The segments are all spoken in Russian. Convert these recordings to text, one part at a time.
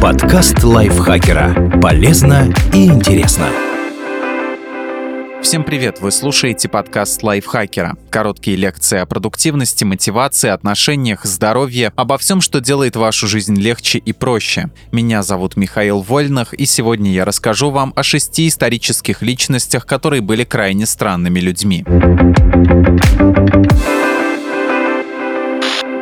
Подкаст лайфхакера. Полезно и интересно. Всем привет! Вы слушаете подкаст лайфхакера. Короткие лекции о продуктивности, мотивации, отношениях, здоровье, обо всем, что делает вашу жизнь легче и проще. Меня зовут Михаил Вольнах, и сегодня я расскажу вам о шести исторических личностях, которые были крайне странными людьми.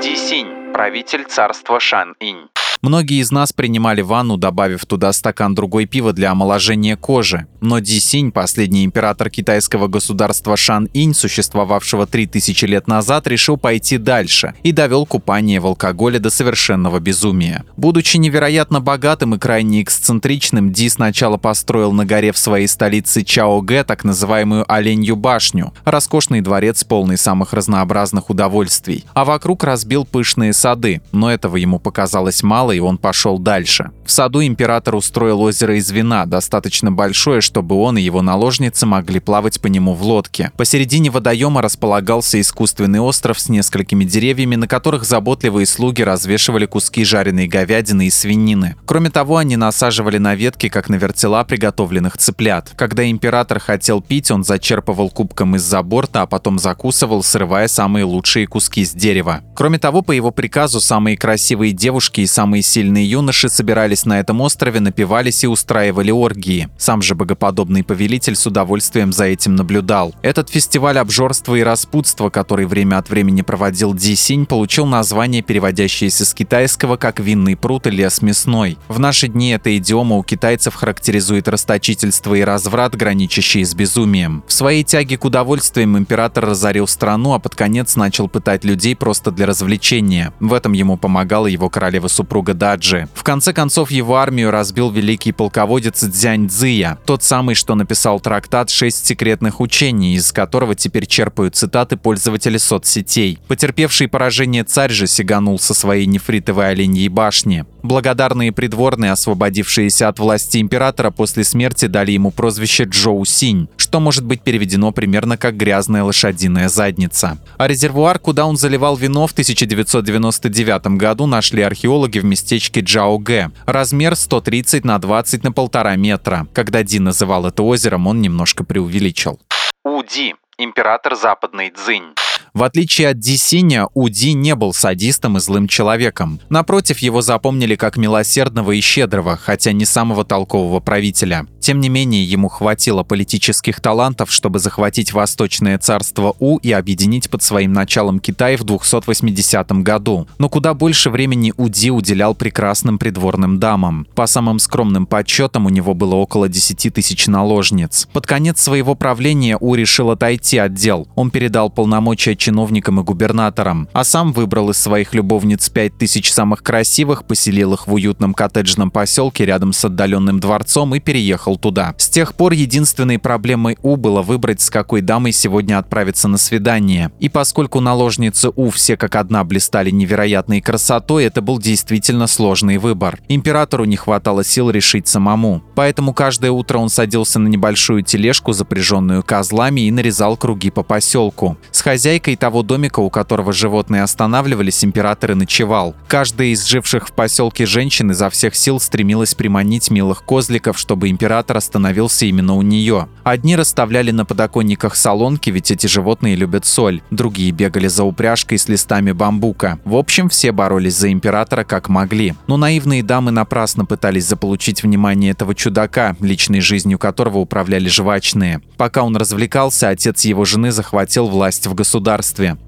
Дисинь, правитель царства Шан-Инь. Многие из нас принимали ванну, добавив туда стакан другой пива для омоложения кожи. Но Ди Синь, последний император китайского государства Шан-Инь, существовавшего 3000 лет назад, решил пойти дальше и довел купание в алкоголе до совершенного безумия. Будучи невероятно богатым и крайне эксцентричным, Ди сначала построил на горе в своей столице Чаогэ так называемую Оленью башню, роскошный дворец, полный самых разнообразных удовольствий, а вокруг разбил пышные сады, но этого ему показалось мало, мало, и он пошел дальше. В саду император устроил озеро из вина, достаточно большое, чтобы он и его наложницы могли плавать по нему в лодке. Посередине водоема располагался искусственный остров с несколькими деревьями, на которых заботливые слуги развешивали куски жареной говядины и свинины. Кроме того, они насаживали на ветки, как на вертела, приготовленных цыплят. Когда император хотел пить, он зачерпывал кубком из-за борта, а потом закусывал, срывая самые лучшие куски с дерева. Кроме того, по его приказу, самые красивые девушки и самые Самые сильные юноши собирались на этом острове, напивались и устраивали оргии. Сам же богоподобный повелитель с удовольствием за этим наблюдал. Этот фестиваль обжорства и распутства, который время от времени проводил Ди Синь, получил название, переводящееся с китайского как «винный пруд» и «лес мясной». В наши дни эта идиома у китайцев характеризует расточительство и разврат, граничащие с безумием. В своей тяге к удовольствиям император разорил страну, а под конец начал пытать людей просто для развлечения. В этом ему помогала его королева-супруга друга Даджи. В конце концов, его армию разбил великий полководец Дзянь Цзия, тот самый, что написал трактат «Шесть секретных учений», из которого теперь черпают цитаты пользователи соцсетей. Потерпевший поражение царь же сиганул со своей нефритовой оленьей башни. Благодарные придворные, освободившиеся от власти императора после смерти, дали ему прозвище Джоу Синь, что может быть переведено примерно как «грязная лошадиная задница». А резервуар, куда он заливал вино в 1999 году, нашли археологи в местечке Джаогэ. Размер 130 на 20 на полтора метра. Когда Ди называл это озером, он немножко преувеличил. Уди император Западный Цзинь. В отличие от Дисиня, Уди не был садистом и злым человеком. Напротив, его запомнили как милосердного и щедрого, хотя не самого толкового правителя. Тем не менее, ему хватило политических талантов, чтобы захватить Восточное царство У и объединить под своим началом Китай в 280 году. Но куда больше времени Уди уделял прекрасным придворным дамам. По самым скромным подсчетам, у него было около 10 тысяч наложниц. Под конец своего правления У решил отойти от дел. Он передал полномочия чиновникам и губернаторам, а сам выбрал из своих любовниц 5 тысяч самых красивых, поселил их в уютном коттеджном поселке рядом с отдаленным дворцом и переехал туда. С тех пор единственной проблемой У было выбрать, с какой дамой сегодня отправиться на свидание. И поскольку наложницы У все как одна блистали невероятной красотой, это был действительно сложный выбор. Императору не хватало сил решить самому. Поэтому каждое утро он садился на небольшую тележку, запряженную козлами, и нарезал круги по поселку. С хозяйкой того домика, у которого животные останавливались, император и ночевал. Каждая из живших в поселке женщин изо всех сил стремилась приманить милых козликов, чтобы император остановился именно у нее. Одни расставляли на подоконниках солонки, ведь эти животные любят соль. Другие бегали за упряжкой с листами бамбука. В общем, все боролись за императора как могли. Но наивные дамы напрасно пытались заполучить внимание этого чудака, личной жизнью которого управляли жвачные. Пока он развлекался, отец его жены захватил власть в государстве.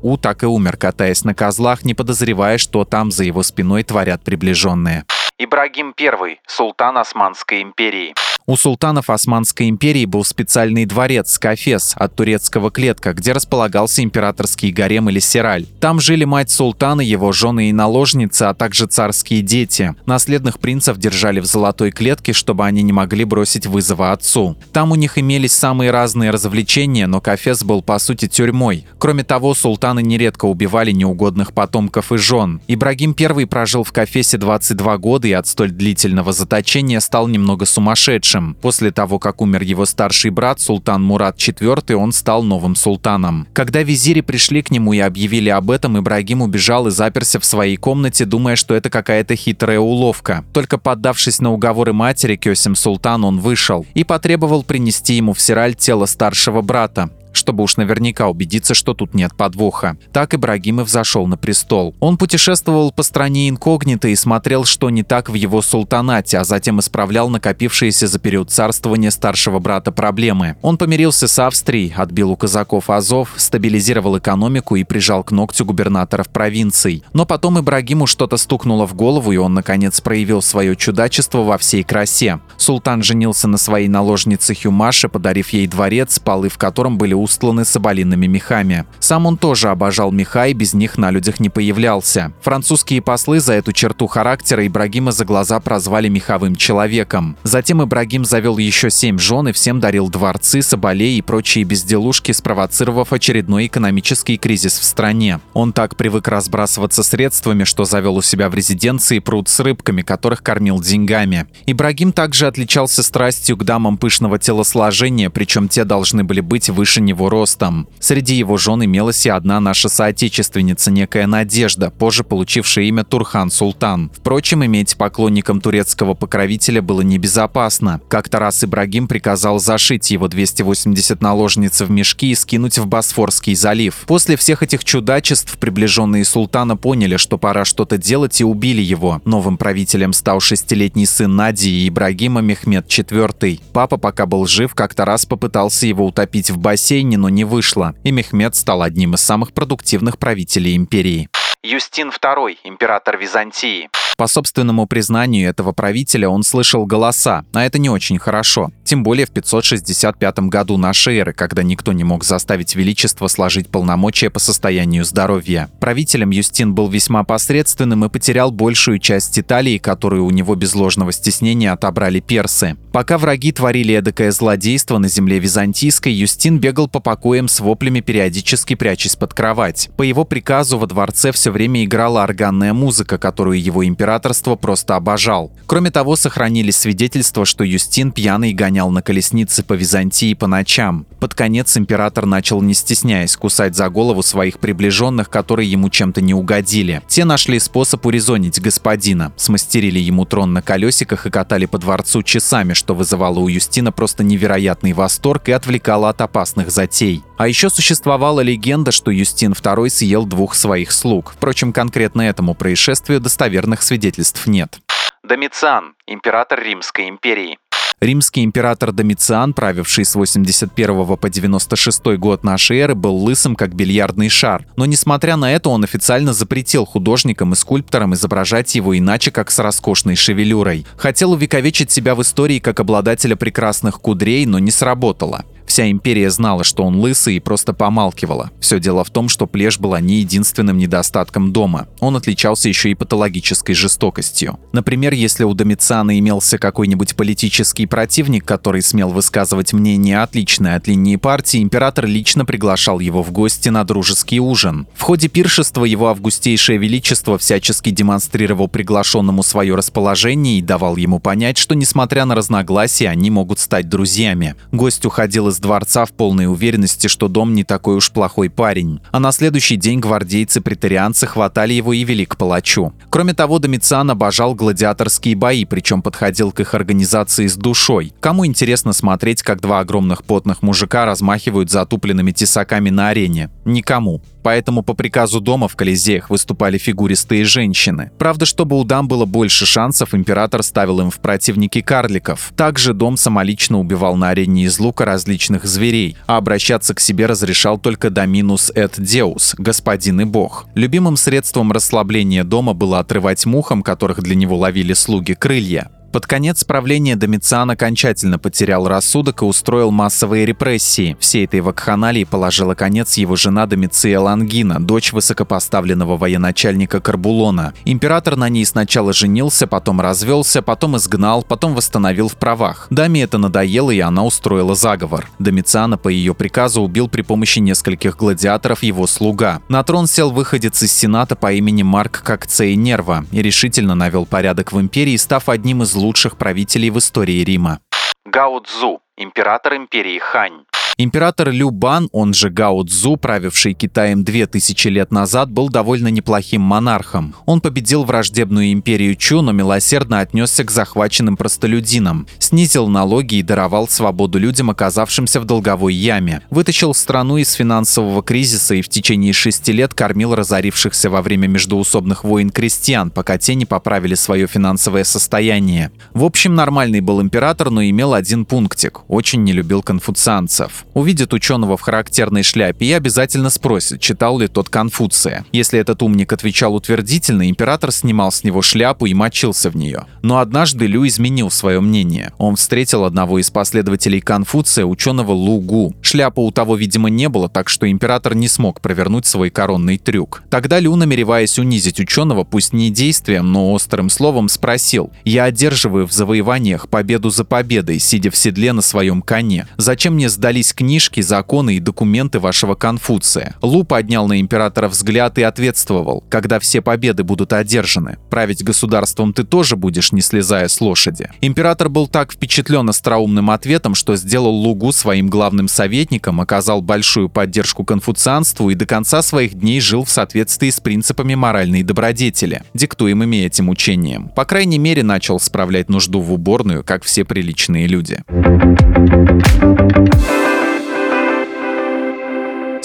У так и умер, катаясь на козлах, не подозревая, что там за его спиной творят приближенные. Ибрагим I, султан Османской империи. У султанов Османской империи был специальный дворец Кафес от турецкого клетка, где располагался императорский гарем или сираль. Там жили мать султана, его жены и наложницы, а также царские дети. Наследных принцев держали в золотой клетке, чтобы они не могли бросить вызова отцу. Там у них имелись самые разные развлечения, но Кафес был по сути тюрьмой. Кроме того, султаны нередко убивали неугодных потомков и жен. Ибрагим I прожил в Кафесе 22 года и от столь длительного заточения стал немного сумасшедшим старшим. После того, как умер его старший брат, султан Мурат IV, он стал новым султаном. Когда визири пришли к нему и объявили об этом, Ибрагим убежал и заперся в своей комнате, думая, что это какая-то хитрая уловка. Только поддавшись на уговоры матери, Кёсим Султан, он вышел и потребовал принести ему в Сираль тело старшего брата чтобы уж наверняка убедиться, что тут нет подвоха. Так Ибрагимов зашел на престол. Он путешествовал по стране инкогнито и смотрел, что не так в его султанате, а затем исправлял накопившиеся за период царствования старшего брата проблемы. Он помирился с Австрией, отбил у казаков Азов, стабилизировал экономику и прижал к ногтю губернаторов провинций. Но потом Ибрагиму что-то стукнуло в голову, и он, наконец, проявил свое чудачество во всей красе. Султан женился на своей наложнице Хюмаше, подарив ей дворец, полы в котором были устланы соболиными мехами. Сам он тоже обожал меха и без них на людях не появлялся. Французские послы за эту черту характера Ибрагима за глаза прозвали меховым человеком. Затем Ибрагим завел еще семь жен и всем дарил дворцы, соболей и прочие безделушки, спровоцировав очередной экономический кризис в стране. Он так привык разбрасываться средствами, что завел у себя в резиденции пруд с рыбками, которых кормил деньгами. Ибрагим также отличался страстью к дамам пышного телосложения, причем те должны были быть выше него ростом. Среди его жен имелась и одна наша соотечественница, некая Надежда, позже получившая имя Турхан Султан. Впрочем, иметь поклонником турецкого покровителя было небезопасно. Как-то раз Ибрагим приказал зашить его 280 наложниц в мешки и скинуть в Босфорский залив. После всех этих чудачеств приближенные султана поняли, что пора что-то делать и убили его. Новым правителем стал шестилетний сын Надии Ибрагима Мехмед IV. Папа, пока был жив, как-то раз попытался его утопить в бассейн, Но не вышло, и Мехмед стал одним из самых продуктивных правителей империи. Юстин II, император Византии. По собственному признанию этого правителя он слышал голоса, а это не очень хорошо. Тем более в 565 году нашей эры, когда никто не мог заставить Величество сложить полномочия по состоянию здоровья. Правителем Юстин был весьма посредственным и потерял большую часть Италии, которую у него без ложного стеснения отобрали персы. Пока враги творили эдакое злодейство на земле византийской, Юстин бегал по покоям с воплями, периодически прячась под кровать. По его приказу во дворце все время играла органная музыка, которую его император императорство просто обожал. Кроме того, сохранились свидетельства, что Юстин пьяный гонял на колеснице по Византии по ночам. Под конец император начал, не стесняясь, кусать за голову своих приближенных, которые ему чем-то не угодили. Те нашли способ урезонить господина, смастерили ему трон на колесиках и катали по дворцу часами, что вызывало у Юстина просто невероятный восторг и отвлекало от опасных затей. А еще существовала легенда, что Юстин II съел двух своих слуг. Впрочем, конкретно этому происшествию достоверных свидетельств свидетельств нет. Домициан, император Римской империи. Римский император Домициан, правивший с 81 по 96 год нашей эры, был лысым, как бильярдный шар. Но несмотря на это, он официально запретил художникам и скульпторам изображать его иначе, как с роскошной шевелюрой. Хотел увековечить себя в истории как обладателя прекрасных кудрей, но не сработало. Вся империя знала, что он лысый и просто помалкивала. Все дело в том, что плешь была не единственным недостатком дома. Он отличался еще и патологической жестокостью. Например, если у Домициана имелся какой-нибудь политический противник, который смел высказывать мнение отличное от линии партии, император лично приглашал его в гости на дружеский ужин. В ходе пиршества его августейшее величество всячески демонстрировал приглашенному свое расположение и давал ему понять, что несмотря на разногласия, они могут стать друзьями. Гость уходил из дворца в полной уверенности, что дом не такой уж плохой парень. А на следующий день гвардейцы-претарианцы хватали его и вели к палачу. Кроме того, Домициан обожал гладиаторские бои, причем подходил к их организации с душой. Кому интересно смотреть, как два огромных потных мужика размахивают затупленными тесаками на арене? Никому. Поэтому по приказу дома в Колизеях выступали фигуристые женщины. Правда, чтобы у дам было больше шансов, император ставил им в противники карликов. Также дом самолично убивал на арене из лука различных зверей, а обращаться к себе разрешал только Доминус эт Деус, господин и бог. Любимым средством расслабления дома было отрывать мухам, которых для него ловили слуги, крылья. Под конец правления Домициан окончательно потерял рассудок и устроил массовые репрессии. Всей этой вакханалии положила конец его жена Домиция Лангина, дочь высокопоставленного военачальника Карбулона. Император на ней сначала женился, потом развелся, потом изгнал, потом восстановил в правах. Даме это надоело, и она устроила заговор. Домициана по ее приказу убил при помощи нескольких гладиаторов его слуга. На трон сел выходец из Сената по имени Марк Кокцей Нерва и решительно навел порядок в империи, став одним из лучших правителей в истории Рима. Гао Цзу, император империи Хань. Император Любан, он же Гао Цзу, правивший Китаем 2000 лет назад, был довольно неплохим монархом. Он победил враждебную империю Чу, но милосердно отнесся к захваченным простолюдинам, снизил налоги и даровал свободу людям, оказавшимся в долговой яме, вытащил страну из финансового кризиса и в течение шести лет кормил разорившихся во время междуусобных войн крестьян, пока те не поправили свое финансовое состояние. В общем, нормальный был император, но имел один пунктик – очень не любил конфуцианцев увидит ученого в характерной шляпе и обязательно спросит, читал ли тот Конфуция. Если этот умник отвечал утвердительно, император снимал с него шляпу и мочился в нее. Но однажды Лю изменил свое мнение. Он встретил одного из последователей Конфуция, ученого Лу Гу. Шляпы у того, видимо, не было, так что император не смог провернуть свой коронный трюк. Тогда Лю, намереваясь унизить ученого, пусть не действием, но острым словом, спросил, «Я одерживаю в завоеваниях победу за победой, сидя в седле на своем коне. Зачем мне сдались книжки, законы и документы вашего Конфуция. Лу поднял на императора взгляд и ответствовал, когда все победы будут одержаны. Править государством ты тоже будешь, не слезая с лошади. Император был так впечатлен остроумным ответом, что сделал Лугу своим главным советником, оказал большую поддержку конфуцианству и до конца своих дней жил в соответствии с принципами моральной добродетели, диктуемыми этим учением. По крайней мере, начал справлять нужду в уборную, как все приличные люди.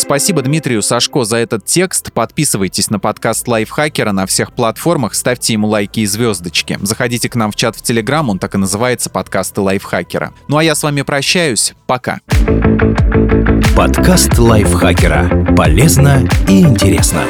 Спасибо Дмитрию Сашко за этот текст. Подписывайтесь на подкаст Лайфхакера на всех платформах, ставьте ему лайки и звездочки. Заходите к нам в чат в Телеграм, он так и называется «Подкасты Лайфхакера». Ну а я с вами прощаюсь. Пока. Подкаст Лайфхакера. Полезно и интересно.